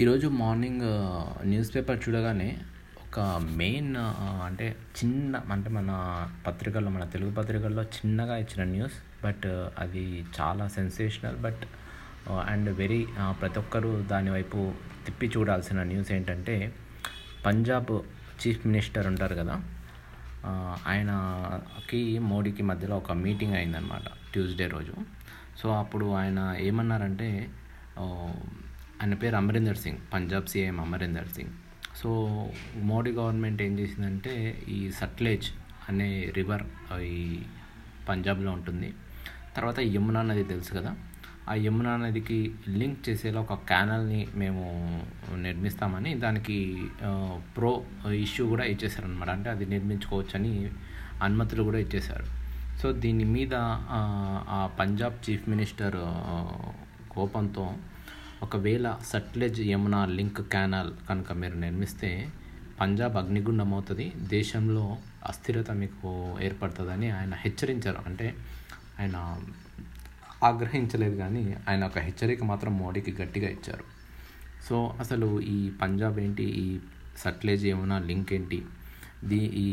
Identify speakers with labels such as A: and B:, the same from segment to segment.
A: ఈరోజు morning news paper చూడగానే ఒక మెయిన్ అంటే చిన్న అంటే మన పత్రికల్లో మన తెలుగు పత్రికల్లో చిన్నగా ఇచ్చిన న్యూస్ బట్ అది చాలా సెన్సేషనల్ బట్ అండ్ వెరీ ప్రతి ఒక్కరూ దాని వైపు తిప్పి చూడాల్సిన న్యూస్ ఏంటంటే పంజాబ్ చీఫ్ మినిస్టర్ ఉంటారు కదా ఆయనకి మోడీకి మధ్యలో ఒక మీటింగ్ అయిందనమాట ట్యూస్డే రోజు. సో అప్పుడు ఆయన ఏమన్నారంటే ఆయన పేరు Amarinder Singh Punjab CM Amarinder Singh. So Modi government ఏం చేసిందంటే ఈ సట్లేజ్ అనే రివర్ ఈ పంజాబ్లో ఉంటుంది. తర్వాత యమునా నది తెలుసు కదా? ఆ యమునా నదికి లింక్ చేసేలా ఒక క్యానల్ని మేము నిర్మిస్తామని దానికి ప్రో ఇష్యూ కూడా ఇచ్చేసారనమాట అంటే అది నిర్మించుకోవచ్చని అనుమతులు కూడా ఇచ్చేశారు. సో దీని మీద ఆ, పంజాబ్ చీఫ్ మినిస్టర్ కోపంతో ఒకవేళ సట్లెజ్ యమునా లింక్ క్యానాల్ కనుక మీరు నిర్మిస్తే పంజాబ్ అగ్నిగుండం అవుతుంది. దేశంలో అస్థిరత మీకు ఏర్పడుతుందని ఆయన హెచ్చరించారు. అంటే ఆయన ఆగ్రహించలేదు కానీ ఆయన ఒక హెచ్చరిక మాత్రం మోడీకి గట్టిగా ఇచ్చారు. సో అసలు ఈ పంజాబ్ ఏంటి? ఈ సట్లేజ్ యమునా లింక్ ఏంటి? దీ ఈ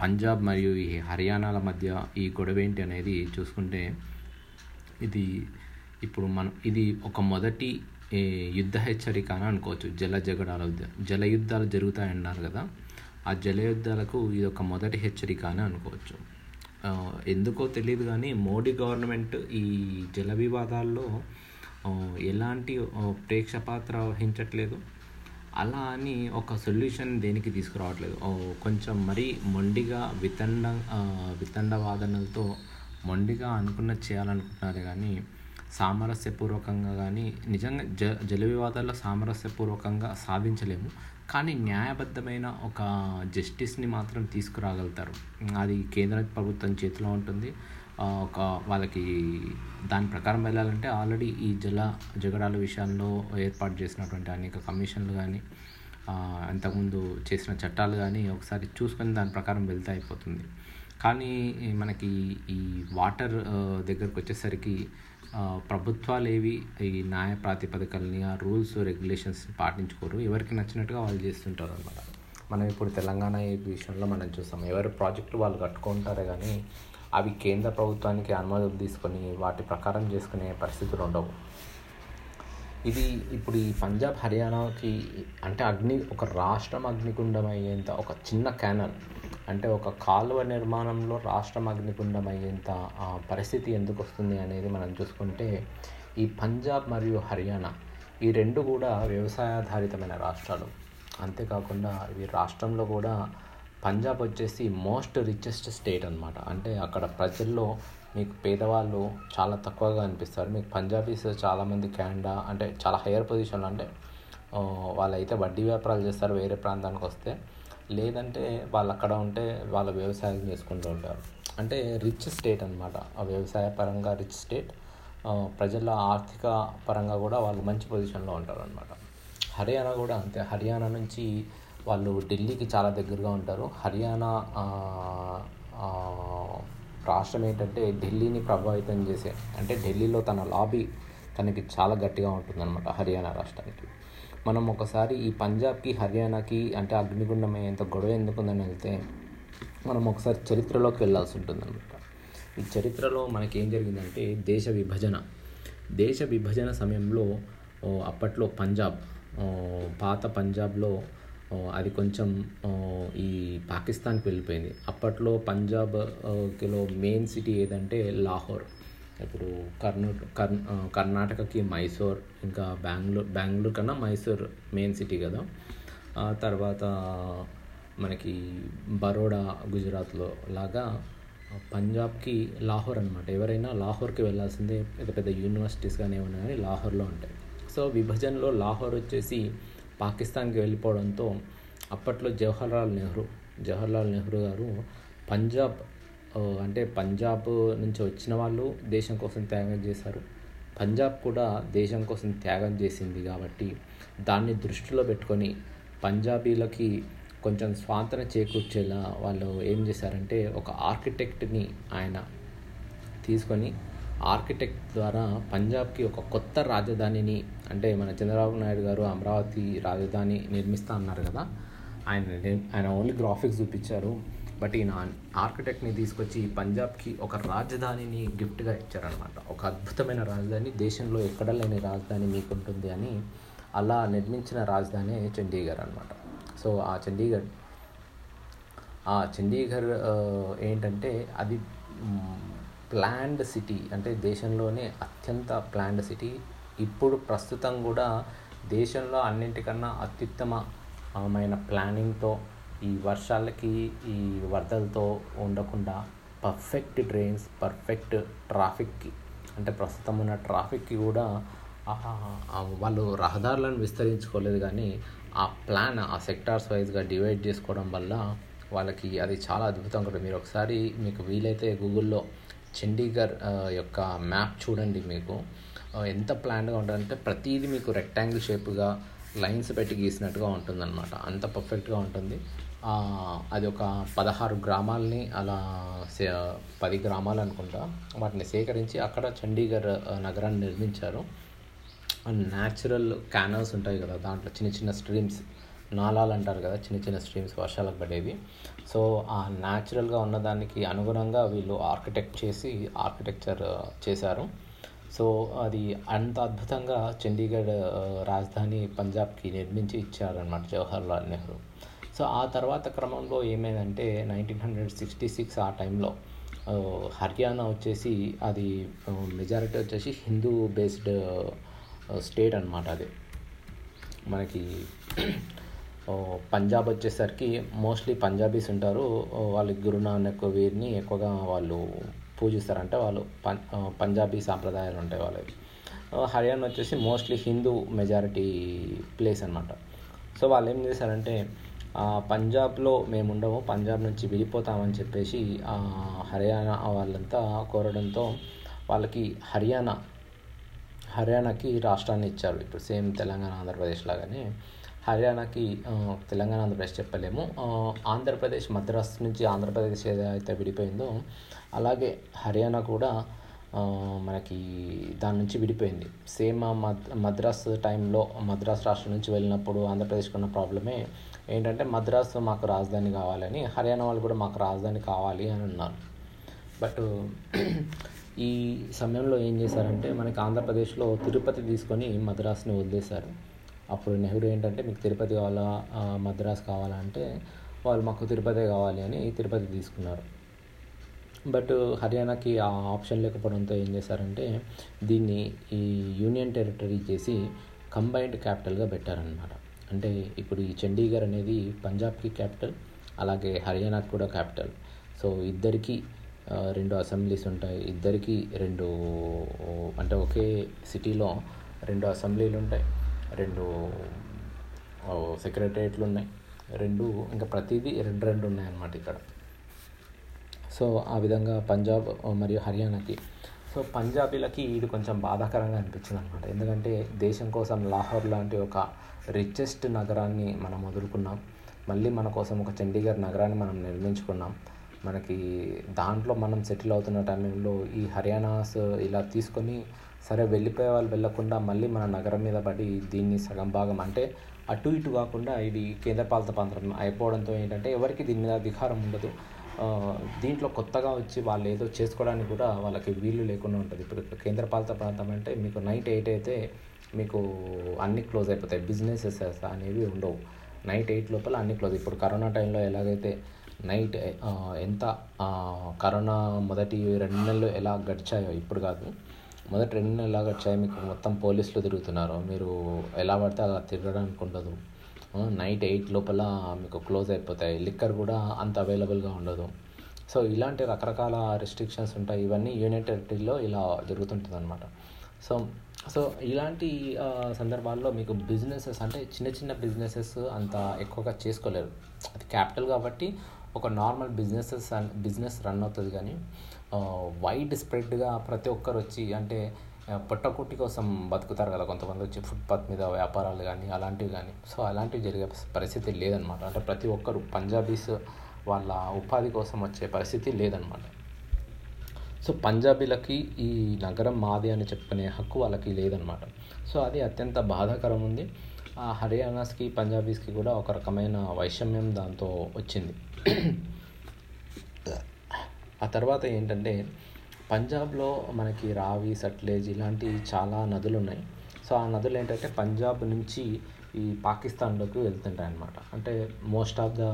A: పంజాబ్ మరియు ఈ హర్యానాల మధ్య ఈ గొడవ ఏంటి అనేది చూసుకుంటే ఇది ఇప్పుడు మనం ఇది ఒక మొదటి ఈ యుద్ధ హెచ్చరిక అని అనుకోవచ్చు. జల జగడాల జల యుద్ధాలు జరుగుతాయన్నారు కదా. ఆ జల యుద్ధాలకు ఇది ఒక మొదటి హెచ్చరిక అని అనుకోవచ్చు. ఎందుకో తెలియదు కానీ మోడీ గవర్నమెంట్ ఈ జల వివాదాల్లో ఎలాంటి ప్రేక్ష పాత్ర వహించట్లేదు. అలా అని ఒక సొల్యూషన్ దేనికి తీసుకురావట్లేదు. కొంచెం మరీ మొండిగా వితండ వితండవాదనలతో వితండ వాదనలతో మొండిగా అనుకున్న చేయాలనుకుంటున్నారు కానీ సామరస్యపూర్వకంగా కానీ నిజంగా జ జల వివాదాల్లో సామరస్యపూర్వకంగా సాధించలేము. కానీ న్యాయబద్ధమైన ఒక జస్టిస్ని మాత్రం తీసుకురాగలుగుతారు. అది కేంద్ర ప్రభుత్వం చేతిలో ఉంటుంది. ఒక వాళ్ళకి దాని ప్రకారం వెళ్ళాలంటే ఆల్రెడీ ఈ జల జగడాల విషయాల్లో ఏర్పాటు చేసినటువంటి అనేక కమిషన్లు కానీ అంతకుముందు చేసిన చట్టాలు కానీ ఒకసారి చూసుకొని దాని ప్రకారం వెళ్తే అయిపోతుంది. కానీ మనకి ఈ వాటర్ దగ్గరకు వచ్చేసరికి ప్రభుత్వాలు ఏవి ఈ న్యాయ ప్రాతిపదికల్ని ఆ రూల్స్ రెగ్యులేషన్స్ పాటించుకోరు. ఎవరికి నచ్చినట్టుగా వాళ్ళు చేస్తుంటారు అనమాట మనం ఇప్పుడు తెలంగాణ విషయంలో మనం చూస్తాం. ఎవరి ప్రాజెక్టులు వాళ్ళు కట్టుకుంటారే కానీ అవి కేంద్ర ప్రభుత్వానికి అనుమతులు తీసుకొని వాటి ప్రకారం చేసుకునే పరిస్థితులు ఉండవు. ఇది ఇప్పుడు ఈ పంజాబ్ హర్యానాకి అంటే అగ్ని ఒక రాష్ట్రం అగ్నిగుండం అయ్యేంత ఒక చిన్న క్యానల్. అంటే ఒక కాలువ నిర్మాణంలో రాష్ట్రం అగ్నిగుండం అయ్యేంత పరిస్థితి ఎందుకు వస్తుంది అనేది మనం చూసుకుంటే ఈ పంజాబ్ మరియు హర్యానా ఈ రెండు కూడా వ్యవసాయాధారితమైన రాష్ట్రాలు. అంతేకాకుండా ఇవి రాష్ట్రంలో కూడా పంజాబ్ వచ్చేసి మోస్ట్ రిచెస్ట్ స్టేట్ అనమాట అంటే అక్కడ ప్రజల్లో మీకు పేదవాళ్ళు చాలా తక్కువగా అనిపిస్తారు. మీకు పంజాబీస్ చాలామంది క్యాండా అంటే చాలా హయ్యర్ పొజిషన్లో అంటే వాళ్ళైతే వడ్డీ వ్యాపారాలు చేస్తారు వేరే ప్రాంతానికి వస్తే లేదంటే వాళ్ళు అక్కడ ఉంటే వాళ్ళ వ్యవసాయం చేసుకుంటూ ఉంటారు. అంటే రిచ్ స్టేట్ అనమాట ఆ వ్యవసాయ పరంగా రిచ్ స్టేట్ ప్రజల ఆర్థిక పరంగా కూడా వాళ్ళు మంచి పొజిషన్లో ఉంటారు అనమాట హర్యానా కూడా అంతే. హర్యానా నుంచి వాళ్ళు ఢిల్లీకి చాలా దగ్గరగా ఉంటారు. హర్యానా రాష్ట్రం ఏంటంటే ఢిల్లీని ప్రభావితం చేసే అంటే ఢిల్లీలో తన లాబీ తనకి చాలా గట్టిగా ఉంటుందన్నమాట హర్యానా రాష్ట్రానికి. మనం ఒకసారి ఈ పంజాబ్కి హర్యానాకి అంటే అగ్నిగుండం ఎంత గొడవ ఎందుకుందని వెళ్తే మనం ఒకసారి చరిత్రలోకి వెళ్ళాల్సి ఉంటుందన్నమాట. ఈ చరిత్రలో మనకి ఏం జరిగిందంటే దేశ విభజన. దేశ విభజన సమయంలో అప్పట్లో పంజాబ్ పాత పంజాబ్లో అది కొంచెం ఈ పాకిస్తాన్కి వెళ్ళిపోయింది. అప్పట్లో పంజాబ్ కిలో మెయిన్ సిటీ ఏదంటే లాహోర్. ఇప్పుడు కర్నూ కర్ కర్ణాటకకి మైసూర్ ఇంకా బెంగళూరు బెంగళూరు కన్నా మైసూర్ మెయిన్ సిటీ కదా. ఆ తర్వాత మనకి బరోడా గుజరాత్లో లాగా పంజాబ్కి లాహోర్ అనమాట ఎవరైనా లాహోర్కి వెళ్ళాల్సిందే పెద్ద పెద్ద యూనివర్సిటీస్ కానీ ఏమన్నా కానీ లాహోర్లో ఉంటాయి. సో విభజనలో లాహోర్ వచ్చేసి పాకిస్తాన్కి వెళ్ళిపోవడంతో అప్పట్లో జవహర్లాల్ నెహ్రూ జవహర్లాల్ నెహ్రూ గారు పంజాబ్ అంటే పంజాబ్ నుంచి వచ్చిన వాళ్ళు దేశం కోసం త్యాగం చేశారు. పంజాబ్ కూడా దేశం కోసం త్యాగం చేసింది కాబట్టి దాన్ని దృష్టిలో పెట్టుకొని పంజాబీలకి కొంచెం స్వాతంత్రం చేకూర్చేలా వాళ్ళు ఏం చేశారంటే ఒక ఆర్కిటెక్ట్ని ఆయన తీసుకొని ఆర్కిటెక్ట్ ద్వారా పంజాబ్కి ఒక కొత్త రాజధానిని అంటే మన చంద్రబాబు నాయుడు గారు అమరావతి రాజధాని నిర్మిస్తా అన్నారు కదా. ఆయన ఆయన ఓన్లీ గ్రాఫిక్స్ చూపించారు. బట్ ఈయన ఆర్కిటెక్ట్ని తీసుకొచ్చి పంజాబ్కి ఒక రాజధానిని గిఫ్ట్గా ఇచ్చారనమాట ఒక అద్భుతమైన రాజధాని దేశంలో ఎక్కడ లేని రాజధాని మీకు ఉంటుంది అని అలా నిర్మించిన రాజధాని చండీగఢ్ అనమాట సో ఆ చండీగఢ్ ఆ చండీగఢ్ ఏంటంటే అది ప్లాండ్ సిటీ అంటే దేశంలోనే అత్యంత ప్లాండ్ సిటీ. ఇప్పుడు ప్రస్తుతం కూడా దేశంలో అన్నింటికన్నా అత్యుత్తమమైన ప్లానింగ్తో ఈ వర్షాలకి ఈ వరదలతో ఉండకుండా పర్ఫెక్ట్ డ్రైన్స్ పర్ఫెక్ట్ ట్రాఫిక్కి అంటే ప్రస్తుతం ఉన్న ట్రాఫిక్కి కూడా వాళ్ళు రహదారులను విస్తరించుకోలేదు కానీ ఆ ప్లాన్ ఆ సెక్టార్స్ వైజ్గా డివైడ్ చేసుకోవడం వల్ల వాళ్ళకి అది చాలా అద్భుతంగా ఉంటుంది. మీరు ఒకసారి మీకు వీలైతే గూగుల్లో చండీగఢ్ యొక్క మ్యాప్ చూడండి మీకు. ఎంత ప్లాన్గా ఉంటుందంటే ప్రతిదీ మీకు రెక్టాంగిల్ షేప్గా లైన్స్ పెట్టి గీసినట్టుగా ఉంటుందన్నమాట. అంత పర్ఫెక్ట్గా ఉంటుంది. అది ఒక పదహారు గ్రామాలని అలా సే- పది గ్రామాలు అనుకుంటా వాటిని సేకరించి అక్కడ చండీగఢ్ నగరాన్ని నిర్మించారు. న్యాచురల్ క్యానల్స్ ఉంటాయి కదా దాంట్లో చిన్న చిన్న స్ట్రీమ్స్ నాలాలు అంటారు కదా చిన్న చిన్న స్ట్రీమ్స్ వర్షాలకు పడేవి. సో ఆ న్యాచురల్గా ఉన్నదానికి అనుగుణంగా వీళ్ళు ఆర్కిటెక్ట్ చేసి ఆర్కిటెక్చర్ చేశారు. సో అది అంత అద్భుతంగా చండీగఢ్ రాజధాని పంజాబ్కి నిర్మించి ఇచ్చారనమాట జవహర్లాల్ నెహ్రూ. సో ఆ తర్వాత క్రమంలో ఏమైందంటే నైన్టీన్ హండ్రెడ్ సిక్స్టీ సిక్స్ ఆ టైంలో హర్యానా వచ్చేసి అది మెజారిటీ వచ్చేసి హిందూ బేస్డ్ స్టేట్ అనమాట అది. మనకి పంజాబ్ వచ్చేసరికి మోస్ట్లీ పంజాబీస్ ఉంటారు. ఓ, గురునానక్ వీరిని ఎక్కువగా వాళ్ళు పూజిస్తారు అంటే వాళ్ళు పం పంజాబీ సాంప్రదాయాలు ఉంటాయి వాళ్ళవి. హర్యానా వచ్చేసి మోస్ట్లీ హిందూ మెజారిటీ ప్లేస్ అనమాట సో వాళ్ళు ఏం చేశారంటే పంజాబ్లో మేము ఉండము పంజాబ్ నుంచి విడిపోతామని చెప్పేసి హర్యానా వాళ్ళంతా కోరడంతో వాళ్ళకి హర్యానా హర్యానాకి రాష్ట్రాన్ని ఇచ్చారు. ఇప్పుడు సేమ్ తెలంగాణ ఆంధ్రప్రదేశ్ లాగానే హర్యానాకి తెలంగాణ ఆంధ్రప్రదేశ్ చెప్పలేము. ఆంధ్రప్రదేశ్ మద్రాస్ నుంచి ఆంధ్రప్రదేశ్ ఏదైతే విడిపోయిందో అలాగే హర్యానా కూడా మనకి దాని నుంచి విడిపోయింది. సేమ్ మద్ మద్రాస్ టైంలో మద్రాస్ రాష్ట్రం నుంచి వెళ్ళినప్పుడు ఆంధ్రప్రదేశ్కి ఉన్న ప్రాబ్లమే ఏంటంటే మద్రాస్ మాకు రాజధాని కావాలని హర్యానా వాళ్ళు కూడా మాకు రాజధాని కావాలి అని అన్నారు. బట్ ఈ సమయంలో ఏం చేశారంటే మనకి ఆంధ్రప్రదేశ్లో తిరుపతి తీసుకొని మద్రాస్ని వదిలేశారు. అప్పుడు నెహ్రూ ఏంటంటే మీకు తిరుపతి కావాలా? మద్రాస్ కావాలా? అంటే వాళ్ళు మాకు తిరుపతి కావాలి అని తిరుపతి తీసుకున్నారు. బట్ హర్యానాకి ఆ ఆప్షన్ లేకపోవడంతో ఏం చేశారంటే దీన్ని ఈ యూనియన్ టెరిటరీ చేసి కంబైన్డ్ క్యాపిటల్గా పెట్టారనమాట అంటే ఇప్పుడు ఈ చండీగఢ్ అనేది పంజాబ్కి క్యాపిటల్ అలాగే హర్యానాకి కూడా క్యాపిటల్. సో ఇద్దరికి రెండు అసెంబ్లీస్ ఉంటాయి. ఇద్దరికి రెండు అంటే ఒకే సిటీలో రెండు అసెంబ్లీలు ఉంటాయి. రెండు సెక్రటరియట్లు ఉన్నాయి. రెండు ఇంకా ప్రతిదీ రెండు రెండు ఉన్నాయన్నమాట ఇక్కడ. సో ఆ విధంగా పంజాబ్ మరియు హర్యానాకి. సో పంజాబీలకి ఇది కొంచెం బాధాకరంగా అనిపించింది అనమాట ఎందుకంటే దేశం కోసం లాహోర్ లాంటి ఒక రిచెస్ట్ నగరాన్ని మనం వదులుకున్నాం. మళ్ళీ మన కోసం ఒక చండీగఢ్ నగరాన్ని మనం నిర్మించుకున్నాం. మనకి దాంట్లో మనం సెటిల్ అవుతున్న టైంలో ఈ హర్యానాస్ ఇలా తీసుకొని సరే వెళ్ళిపోయే వాళ్ళు వెళ్ళకుండా మళ్ళీ మన నగరం మీద పడి దీన్ని సగం భాగం అంటే అటు ఇటు కాకుండా ఇది కేంద్రపాలిత ప్రాంతం అయిపోవడంతో ఏంటంటే ఎవరికి దీని మీద అధికారం ఉండదు. దీంట్లో కొత్తగా వచ్చి వాళ్ళు ఏదో చేసుకోవడానికి కూడా వాళ్ళకి వీలు లేకుండా ఉంటుంది. ఇప్పుడు కేంద్రపాలిత ప్రాంతం అంటే మీకు నైట్ ఎయిట్ అయితే మీకు అన్నీ క్లోజ్ అయిపోతాయి. బిజినెసెస్ అనేవి ఉండవు. నైట్ ఎయిట్ లోపల అన్నీ క్లోజ్. ఇప్పుడు కరోనా టైంలో ఎలాగైతే నైట్ ఎంత కరోనా మొదటి రెండు నెలలు ఎలా గడిచాయో ఇప్పుడు కాదు మొదటి రెండు నెలలు ఎలా గడిచాయో మీకు మొత్తం పోలీసులు తిరుగుతున్నారు. మీరు ఎలా పడితే అలా తిరగడానికి ఉండదు. నైట్ ఎయిట్ లోపల మీకు క్లోజ్ అయిపోతాయి. లిక్కర్ కూడా అంత అవైలబుల్గా ఉండదు. సో ఇలాంటి రకరకాల రెస్ట్రిక్షన్స్ ఉంటాయి. ఇవన్నీ యూనియన్ టెరిటరీలో ఇలా జరుగుతుంటుంది అనమాట సో సో ఇలాంటి సందర్భాల్లో మీకు బిజినెసెస్ అంటే చిన్న చిన్న బిజినెసెస్ అంత ఎక్కువగా చేసుకోలేరు. అది క్యాపిటల్ కాబట్టి ఒక నార్మల్ బిజినెసెస్ బిజినెస్ రన్ అవుతుంది కానీ వైడ్ స్ప్రెడ్గా ప్రతి ఒక్కరు వచ్చి అంటే పొట్టకుట్టి కోసం బతుకుతారు కదా కొంతమంది వచ్చి ఫుట్పాత్ మీద వ్యాపారాలు కానీ అలాంటివి కానీ సో అలాంటివి జరిగే పరిస్థితి లేదనమాట అంటే ప్రతి ఒక్కరు పంజాబీస్ వాళ్ళ ఉపాధి కోసం వచ్చే పరిస్థితి లేదనమాట సో పంజాబీలకి ఈ నగరం మాది అని చెప్పుకునే హక్కు వాళ్ళకి లేదనమాట సో అది అత్యంత బాధాకరం ఉంది. ఆ హర్యానాస్కి పంజాబీస్కి కూడా ఒక రకమైన వైషమ్యం దాంతో వచ్చింది. ఆ తర్వాత ఏంటంటే పంజాబ్లో మనకి రావి సట్లేజ్ ఇలాంటి చాలా నదులు ఉన్నాయి సో ఆ నదులు ఏంటంటే పంజాబ్ నుంచి ఈ పాకిస్తాన్లోకి వెళ్తుంటాయి అనమాట అంటే మోస్ట్ ఆఫ్ ద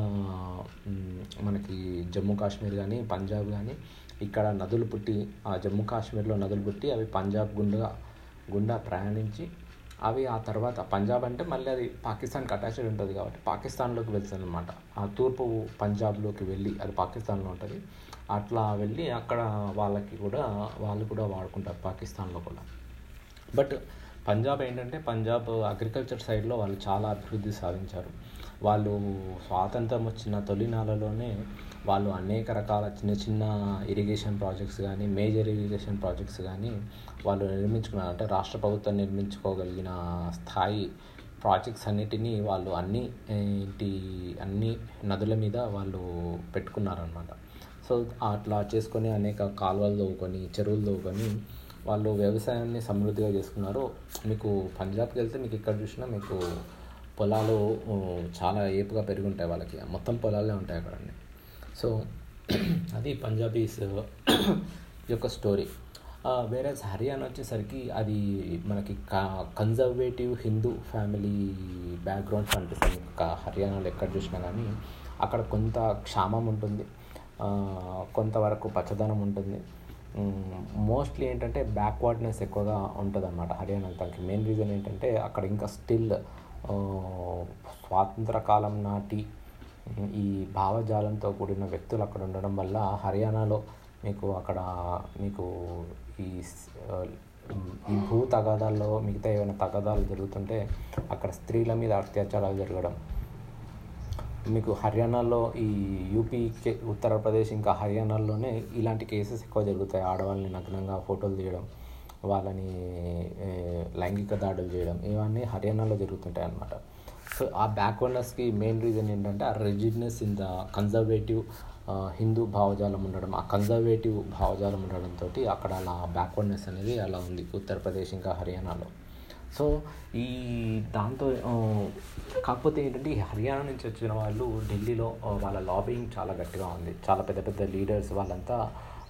A: మనకి జమ్మూ కాశ్మీర్ కానీ పంజాబ్ కానీ ఇక్కడ నదులు పుట్టి ఆ జమ్మూ కాశ్మీర్లో నదులు పుట్టి అవి పంజాబ్ గుండా గుండా ప్రయాణించి అవి ఆ తర్వాత పంజాబ్ అంటే మళ్ళీ అది పాకిస్తాన్కి అటాచ్డ్ ఉంటుంది కాబట్టి పాకిస్తాన్లోకి వెళ్తుంది అనమాట ఆ తూర్పు పంజాబ్లోకి వెళ్ళి అది పాకిస్తాన్లో ఉంటుంది. అట్లా వెళ్ళి అక్కడ వాళ్ళకి కూడా వాళ్ళు కూడా వాడుకుంటారు పాకిస్తాన్లో కూడా. బట్ పంజాబ్ ఏంటంటే పంజాబ్ అగ్రికల్చర్ సైడ్లో వాళ్ళు చాలా అభివృద్ధి సాధించారు. వాళ్ళు స్వాతంత్రం వచ్చిన తొలినాళ్ళలోనే వాళ్ళు అనేక రకాల చిన్న చిన్న ఇరిగేషన్ ప్రాజెక్ట్స్ కానీ మేజర్ ఇరిగేషన్ ప్రాజెక్ట్స్ కానీ వాళ్ళు నిర్మించుకున్నారు అంటే రాష్ట్ర ప్రభుత్వం నిర్మించుకోగలిగిన స్థాయి ప్రాజెక్ట్స్ అన్నిటినీ వాళ్ళు అన్ని ఏంటి అన్ని నదుల మీద వాళ్ళు పెట్టుకున్నారనమాట సో అట్లా చేసుకొని అనేక కాలువలు తవ్వుకొని చెరువులు తవ్వుకొని వాళ్ళు వ్యవసాయాన్ని సమృద్ధిగా చేసుకున్నారు. మీకు పంజాబ్కి వెళ్తే మీకు ఇక్కడ చూసినా మీకు పొలాలు చాలా ఏపుగా పెరిగి ఉంటాయి వాళ్ళకి. మొత్తం పొలాలే ఉంటాయి అక్కడండి సో అది పంజాబీస్ uh, యొక్క స్టోరీ వేరే హర్యానా వచ్చేసరికి అది మనకి కన్జర్వేటివ్ హిందూ ఫ్యామిలీ బ్యాక్గ్రౌండ్స్ అనిపిస్తుంది హర్యానాలో ఎక్కడ చూసినా కానీ అక్కడ కొంత క్షామం ఉంటుంది. కొంతవరకు పచ్చదనం ఉంటుంది. మోస్ట్లీ ఏంటంటే బ్యాక్వర్డ్నెస్ ఎక్కువగా ఉంటుంది అనమాట హర్యానా దానికి మెయిన్ రీజన్ ఏంటంటే అక్కడ ఇంకా స్టిల్ స్వాతంత్ర కాలం నాటి ఈ భావజాలంతో కూడిన వ్యక్తులు అక్కడ ఉండడం వల్ల హర్యానాలో మీకు అక్కడ మీకు ఈ ఈ భూ తగాదాల్లో మిగతా ఏమైనా తగాదాలు జరుగుతుంటే అక్కడ స్త్రీల మీద అత్యాచారాలు జరగడం. మీకు హర్యానాలో ఈ యూపీ ఉత్తరప్రదేశ్ ఇంకా హర్యానాలోనే ఇలాంటి కేసెస్ ఎక్కువ జరుగుతాయి. ఆడవాళ్ళని నగ్నంగా ఫోటోలు తీయడం వాళ్ళని లైంగిక దాడులు చేయడం ఇవన్నీ హర్యానాలో జరుగుతుంటాయి అన్నమాట ఆ బ్యాక్వర్డ్నెస్కి మెయిన్ రీజన్ ఏంటంటే ఆ rigidness in the conservative Hindu భావజాలం ఉండడం. ఆ కన్జర్వేటివ్ భావజాలం ఉండడంతో అక్కడ అలా బ్యాక్వర్డ్నెస్ అనేది అలా ఉంది ఉత్తరప్రదేశ్ ఇంకా హర్యానాలో. సో ఈ దాంతో కాకపోతే ఏంటంటే ఈ హర్యానా నుంచి వచ్చిన వాళ్ళు ఢిల్లీలో వాళ్ళ లాబింగ్ చాలా గట్టిగా ఉంది. చాలా పెద్ద పెద్ద లీడర్స్ వాళ్ళంతా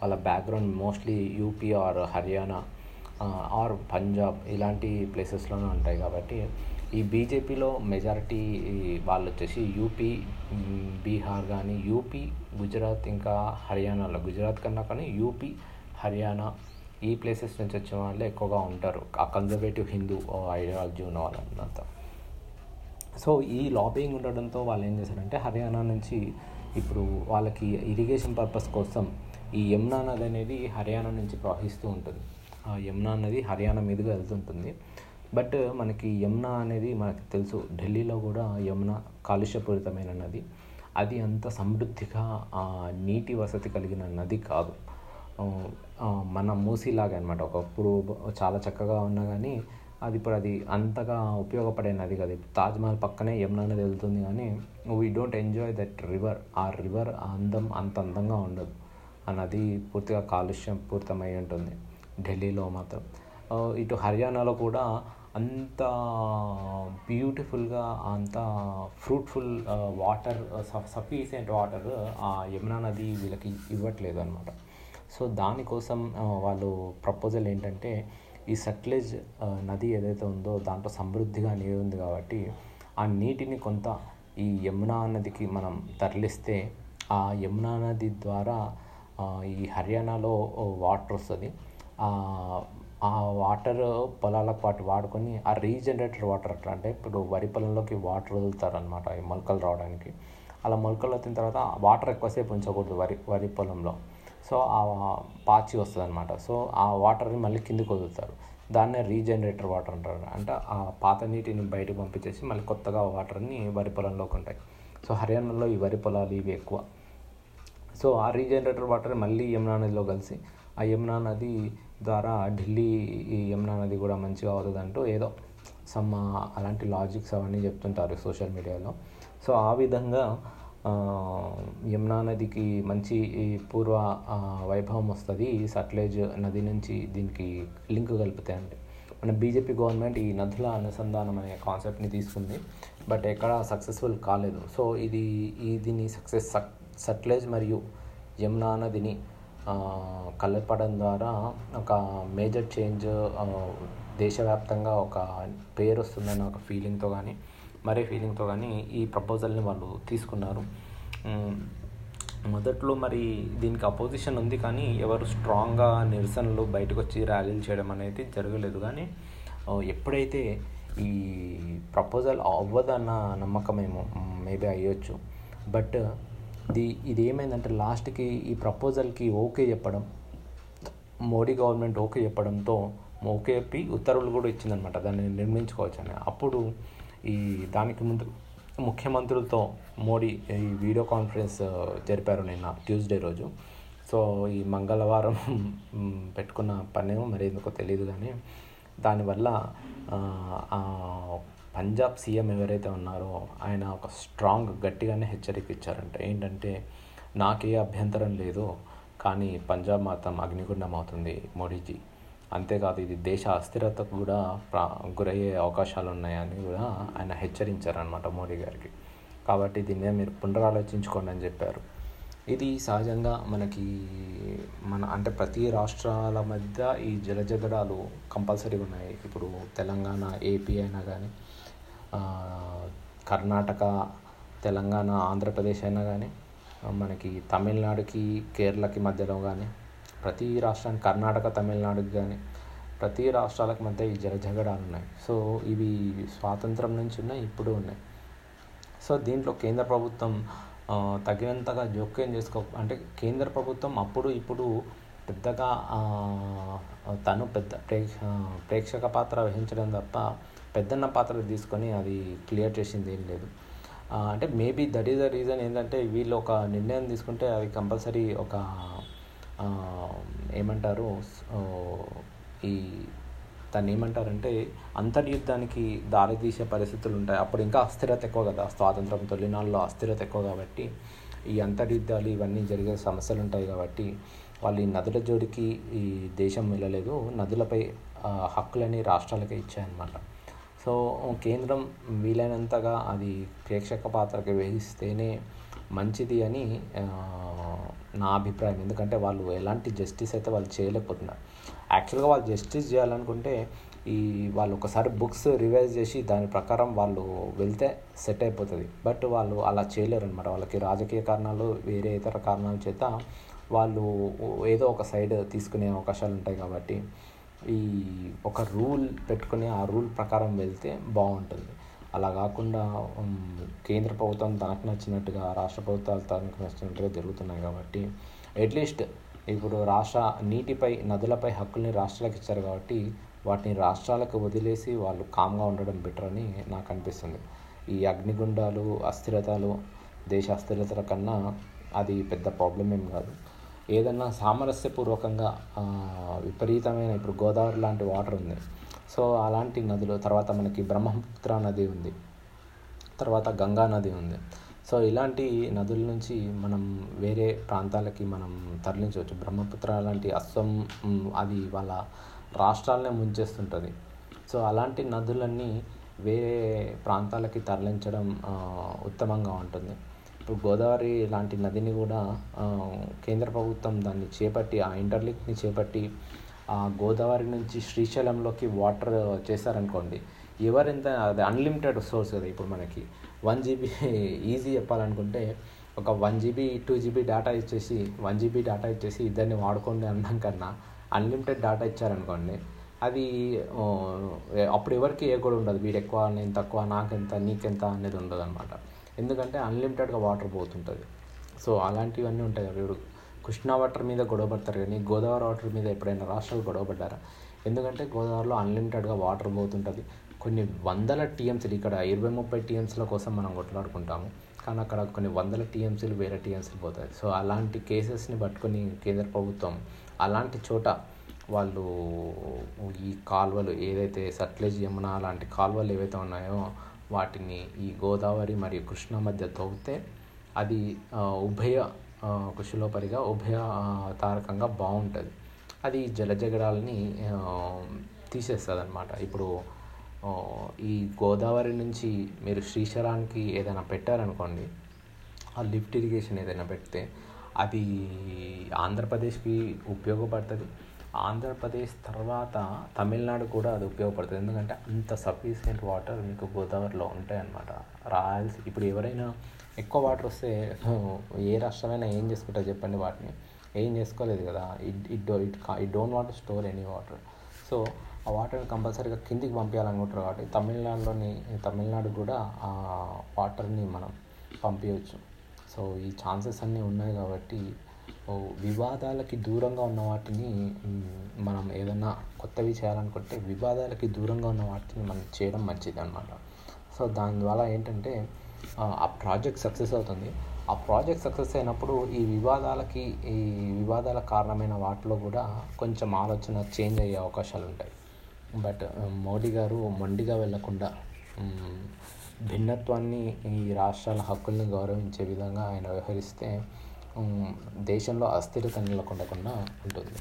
A: వాళ్ళ background mostly UP or Haryana or Punjab ఇలాంటి ప్లేసెస్లోనే ఉంటాయి కాబట్టి ఈ బీజేపీలో మెజారిటీ వాళ్ళు వచ్చేసి యూపీ బీహార్ కానీ యూపీ గుజరాత్ ఇంకా హర్యానాలో గుజరాత్ కన్నా కానీ యూపీ హర్యానా ఈ ప్లేసెస్ నుంచి వచ్చిన వాళ్ళే ఎక్కువగా ఉంటారు. ఆ కన్జర్వేటివ్ హిందూ ఐడియాలజీ ఉన్న వాళ్ళంతా. సో ఈ లాబింగ్ ఉండడంతో వాళ్ళు ఏం చేశారంటే హర్యానా నుంచి ఇప్పుడు వాళ్ళకి ఇరిగేషన్ పర్పస్ కోసం ఈ యమునా నది అనేది హర్యానా నుంచి ప్రవహిస్తూ ఉంటుంది. ఆ యమునా నది హర్యానా మీదుగా వెళ్తుంటుంది. బట్ మనకి యమునా అనేది మనకు తెలుసు. ఢిల్లీలో కూడా యమున కాలుష్యపూరితమైన నది. అది అంత సమృద్ధిగా నీటి వసతి కలిగిన నది కాదు. మన మూసీలాగా అనమాట ఒకప్పుడు చాలా చక్కగా ఉన్నా కానీ అది ఇప్పుడు అది అంతగా ఉపయోగపడే నది కాదు. తాజ్మహల్ పక్కనే యమునా నది వెళ్తుంది కానీ we don't enjoy that river ఆ రివర్ అందం అంత అందంగా ఉండదు. ఆ నది పూర్తిగా కాలుష్యం పూర్తమై ఉంటుంది. ఢిల్లీలో మాత్రం. ఇటు హర్యానాలో కూడా అంత బ్యూటిఫుల్గా అంత ఫ్రూట్ఫుల్ వాటర్ సఫిషియంట్ వాటర్ ఆ యమునా నది వీళ్ళకి ఇవ్వట్లేదు అనమాట సో దానికోసం వాళ్ళు ప్రపోజల్ ఏంటంటే ఈ సట్లెజ్ నది ఏదైతే ఉందో దాంట్లో సమృద్ధిగా నీరు ఉంది కాబట్టి ఆ నీటిని కొంత ఈ యమునా నదికి మనం తరలిస్తే ఆ యమునా నది ద్వారా ఈ హర్యానాలో వాటర్ వస్తుంది. ఆ వాటర్ పొలాలకు పాటు వాడుకొని ఆ రీజనరేటర్ వాటర్ అట్లా అంటే ఇప్పుడు వరి పొలంలోకి వాటర్ వదులుతారనమాట ఈ మొలకలు రావడానికి. అలా మొలకలు వచ్చిన తర్వాత వాటర్ ఎక్కువసేపు ఉంచకూడదు వరి వరి పొలంలో. సో ఆ పాచి వస్తుంది అనమాట సో ఆ వాటర్ని మళ్ళీ కిందికి వదులుతారు. దాన్నే రీజనరేటర్ వాటర్ అంటారు. అంటే ఆ పాత నీటిని బయటకు పంపించేసి మళ్ళీ కొత్తగా వాటర్ని వరి పొలంలోకి ఉంటాయి. సో హర్యానాలో ఈ వరి పొలాలు ఇవి ఎక్కువ. సో ఆ రీజనరేటర్ వాటర్ మళ్ళీ యమునా నదిలో కలిసి ఆ యమునా నది ద్వారా ఢిల్లీ ఈ యమునా నది కూడా మంచిగా అవుతుంది అంటూ ఏదో సమ్ అలాంటి లాజిక్స్ అవన్నీ చెప్తుంటారు సోషల్ మీడియాలో. సో ఆ విధంగా యమునా నదికి మంచి పూర్వ వైభవం వస్తుంది. సట్లేజ్ నది నుంచి దీనికి లింక్ కలుపుతాయండి మన బీజేపీ గవర్నమెంట్ ఈ నదుల అనుసంధానం అనే కాన్సెప్ట్ని తీసుకుంది. బట్ ఎక్కడ సక్సెస్ఫుల్ కాలేదు. సో ఇది ఇదిని సక్సెస్ సక్సెస్ సట్లేజ్ మరియు యమునా నదిని కలపడం ద్వారా ఒక మేజర్ చేంజ్ దేశవ్యాప్తంగా ఒక పేరు వస్తుందన్న ఒక ఫీలింగ్తో కానీ మరే ఫీలింగ్తో కానీ ఈ ప్రపోజల్ని వాళ్ళు తీసుకున్నారు. మొదట్లో మరి దీనికి అపోజిషన్ ఉంది కానీ ఎవరు స్ట్రాంగ్గా నిరసనలు బయటకు వచ్చి ర్యాలీలు చేయడం అనేది జరగలేదు. కానీ ఎప్పుడైతే ఈ ప్రపోజల్ అవ్వదన్న నమ్మకమేమో మేబీ అయ్యొచ్చు. బట్ ఇది ఇది ఏమైందంటే లాస్ట్కి ఈ ప్రపోజల్కి ఓకే చెప్పడం మోడీ గవర్నమెంట్ ఓకే చెప్పడంతో ఓకే చెప్పి ఉత్తర్వులు కూడా ఇచ్చిందనమాట దాన్ని నిర్మించుకోవచ్చు అని అప్పుడు ఈ దానికి ముందు ముఖ్యమంత్రులతో మోడీ ఈ వీడియో కాన్ఫరెన్స్ జరిపారు నిన్న ట్యూస్డే రోజు. సో ఈ మంగళవారం పెట్టుకున్న పనేమో మరి ఎందుకో తెలియదు కానీ దానివల్ల పంజాబ్ సీఎం ఎవరైతే ఉన్నారో ఆయన ఒక స్ట్రాంగ్ గట్టిగానే హెచ్చరిక ఇచ్చారంట. ఏంటంటే నాకే అభ్యంతరం లేదు కానీ పంజాబ్ మాత్రం అగ్నిగుండం అవుతుంది మోడీజీ. అంతేకాదు ఇది దేశ అస్థిరతకు కూడా ప్రా గురయ్యే అవకాశాలు ఉన్నాయని కూడా ఆయన హెచ్చరించారనమాట మోడీ గారికి. కాబట్టి దీన్ని మీరు పునరాలోచించుకోండి అని చెప్పారు. ఇది సహజంగా మనకి మన అంటే ప్రతి రాష్ట్రాల మధ్య ఈ జలజగడాలు కంపల్సరీగా ఉన్నాయి. ఇప్పుడు తెలంగాణ ఏపీ అయినా కానీ కర్ణాటక తెలంగాణ ఆంధ్రప్రదేశ్ అయినా కానీ మనకి తమిళనాడుకి కేరళకి మధ్యలో కానీ ప్రతి రాష్ట్రానికి కర్ణాటక తమిళనాడుకి కానీ ప్రతి రాష్ట్రాలకు మధ్య ఈ జలజగడాలు ఉన్నాయి. సో ఇవి స్వాతంత్రం నుంచి ఉన్నాయి ఇప్పుడు ఉన్నాయి. సో దీంట్లో కేంద్ర ప్రభుత్వం తగినంతగా జోక్యం చేసుకో అంటే కేంద్ర ప్రభుత్వం అప్పుడు ఇప్పుడు పెద్దగా తను పెద్ద ప్రేక్ష ప్రేక్షక పాత్ర వహించడం తప్ప పెద్దన్న పాత్ర తీసుకొని అది క్లియర్ చేసింది ఏం లేదు. అంటే maybe that is the reason ఏంటంటే వీళ్ళు ఒక నిర్ణయం తీసుకుంటే అది కంపల్సరీ ఒక ఏమంటారు ఈ దాన్ని ఏమంటారంటే అంతర్యుద్ధానికి దారితీసే పరిస్థితులు ఉంటాయి. అప్పుడు ఇంకా అస్థిరత ఎక్కువ కదా. స్వాతంత్రం తొలినాళ్ళలో అస్థిరత ఎక్కువ కాబట్టి ఈ అంతర్యుద్ధాలు ఇవన్నీ జరిగే సమస్యలు ఉంటాయి కాబట్టి వాళ్ళు ఈ నదుల జోడికి ఈ దేశం వెళ్ళలేదు. నదులపై హక్కులని రాష్ట్రాలకే ఇచ్చాయన్నమాట. సో కేంద్రం వీలైనంతగా అది ప్రేక్షక పాత్రకి వహిస్తేనే మంచిది అని నా అభిప్రాయం. ఎందుకంటే వాళ్ళు ఎలాంటి జస్టిస్ అయితే వాళ్ళు చేయలేకపోతున్నారు. యాక్చువల్గా వాళ్ళు జస్టిస్ చేయాలనుకుంటే ఈ వాళ్ళు ఒకసారి బుక్స్ రివైజ్ చేసి దాని ప్రకారం వాళ్ళు వెళ్తే సెట్ అయిపోతుంది. బట్ వాళ్ళు అలా చేయలేరు అనమాట వాళ్ళకి రాజకీయ కారణాలు వేరే ఇతర కారణాల చేత వాళ్ళు ఏదో ఒక సైడ్ తీసుకునే అవకాశాలు ఉంటాయి కాబట్టి ఈ ఒక రూల్ పెట్టుకుని ఆ రూల్ ప్రకారం వెళ్తే బాగుంటుంది. అలా కాకుండా కేంద్ర ప్రభుత్వం తనకు నచ్చినట్టుగా రాష్ట్ర ప్రభుత్వాలు తనకు నచ్చినట్టుగా జరుగుతున్నాయి కాబట్టి అట్లీస్ట్ ఇప్పుడు రాష్ట్ర నీటిపై నదులపై హక్కుల్ని రాష్ట్రాలకు ఇచ్చారు కాబట్టి వాటిని రాష్ట్రాలకు వదిలేసి వాళ్ళు కామ్గా ఉండడం బెటర్ అని నాకు అనిపిస్తుంది. ఈ అగ్నిగుండాలు అస్థిరతలు దేశ అస్థిరతల కన్నా అది పెద్ద ప్రాబ్లం ఏం కాదు. ఏదన్నా సామరస్యపూర్వకంగా విపరీతమైన ఇప్పుడు గోదావరి లాంటి వాటర్ ఉంది. సో అలాంటి నదులు తర్వాత మనకి బ్రహ్మపుత్ర నది ఉంది. తర్వాత గంగా నది ఉంది. సో ఇలాంటి నదుల నుంచి మనం వేరే ప్రాంతాలకి మనం తరలించవచ్చు. బ్రహ్మపుత్ర లాంటి అస్సం అది వాళ్ళ రాష్ట్రాలనే ముంచేస్తుంటుంది. సో అలాంటి నదులన్నీ వేరే ప్రాంతాలకి తరలించడం ఉత్తమంగా ఉంటుంది. గోదావరి లాంటి నదిని కూడా కేంద్ర ప్రభుత్వం దాన్ని చేపట్టి ఆ ఇంటర్లింక్ని చేపట్టి ఆ గోదావరి నుంచి శ్రీశైలంలోకి వాటర్ చేశారనుకోండి ఎవరెంత అది అన్లిమిటెడ్ సోర్స్ కదా ఇప్పుడు మనకి. వన్ జీబీ ఈజీ చెప్పాలనుకుంటే ఒక one GB two GB data ఇచ్చేసి వన్ జీబీ డేటా ఇచ్చేసి ఇద్దరిని వాడుకోండి అనడం కన్నా అన్లిమిటెడ్ డేటా ఇచ్చారనుకోండి అది అప్పుడు ఎవరికి ఏ కూడా ఉండదు వీడు ఎక్కువ నేను తక్కువ నాకెంత నీకెంత అనేది ఉండదు అనమాట ఎందుకంటే అన్లిమిటెడ్గా వాటర్ పోతుంటుంది. సో అలాంటివన్నీ ఉంటాయి ఇప్పుడు కృష్ణా వాటర్ మీద గొడవ పడతారు కానీ గోదావరి వాటర్ మీద ఎప్పుడైనా రాష్ట్రాలు గొడవ పడ్డారా? ఎందుకంటే గోదావరిలో అన్లిమిటెడ్గా వాటర్ పోతుంటుంది. కొన్ని వందల టీఎంసీలు ఇక్కడ ఇరవై ముప్పై టీఎంసీల కోసం మనం కొట్లాడుకుంటాము. కానీ అక్కడ కొన్ని వందల టీఎంసీలు వేరే టీఎంసీలు పోతాయి. సో అలాంటి కేసెస్ని పట్టుకొని కేంద్ర ప్రభుత్వం అలాంటి చోట వాళ్ళు ఈ కాలువలు ఏదైతే సట్లెజ్ యమున లాంటి కాలువలు ఏవైతే ఉన్నాయో వాటిని ఈ గోదావరి మరియు కృష్ణ మధ్య తవ్వితే అది ఉభయ కుశలోపరిగా ఉభయ తారకంగా బాగుంటుంది. అది జలజగడాలని తీసేస్తుంది అనమాట ఇప్పుడు ఈ గోదావరి నుంచి మీరు శ్రీశైలానికి ఏదైనా పెట్టారనుకోండి ఆ లిఫ్ట్ ఇరిగేషన్ ఏదైనా పెడితే అది ఆంధ్రప్రదేశ్కి ఉపయోగపడుతుంది. ఆంధ్రప్రదేశ్ తర్వాత తమిళనాడు కూడా అది ఉపయోగపడుతుంది. ఎందుకంటే అంత సఫిషియెంట్ వాటర్ మీకు గోదావరిలో ఉంటాయి అన్నమాట రాయల్స్ ఇప్పుడు ఎవరైనా ఎక్కువ వాటర్ వస్తే ఏ రాష్ట్రమైనా ఏం చేసుకుంటారు చెప్పండి వాటిని. ఏం చేసుకోలేదు కదా. It it it it don't want store any water so ఆ వాటర్ని కంపల్సరీగా కిందికి పంపించాలనుకుంటారు కాబట్టి తమిళనాడులోని తమిళనాడు కూడా ఆ వాటర్ని మనం పంపించవచ్చు. సో ఈ ఛాన్సెస్ అన్నీ ఉన్నాయి కాబట్టి వివాదాలకి దూరంగా ఉన్న వాటిని మనం ఏదైనా కొత్తవి చేయాలనుకుంటే వివాదాలకి దూరంగా ఉన్న వాటిని మనం చేయడం మంచిది అనమాట సో దాని ద్వారా ఏంటంటే ఆ ప్రాజెక్ట్ సక్సెస్ అవుతుంది. ఆ ప్రాజెక్ట్ సక్సెస్ అయినప్పుడు ఈ వివాదాలకి ఈ వివాదాల కారణమైన వాటిలో కూడా కొంచెం ఆలోచన చేంజ్ అయ్యే అవకాశాలు ఉంటాయి. బట్ మోడీ గారు మొండిగా వెళ్ళకుండా భిన్నత్వాన్ని ఈ రాష్ట్రాల హక్కుల్ని గౌరవించే విధంగా ఆయన వ్యవహరిస్తే దేశంలో అస్థిరత నెలకొండకుండా ఉంటుంది.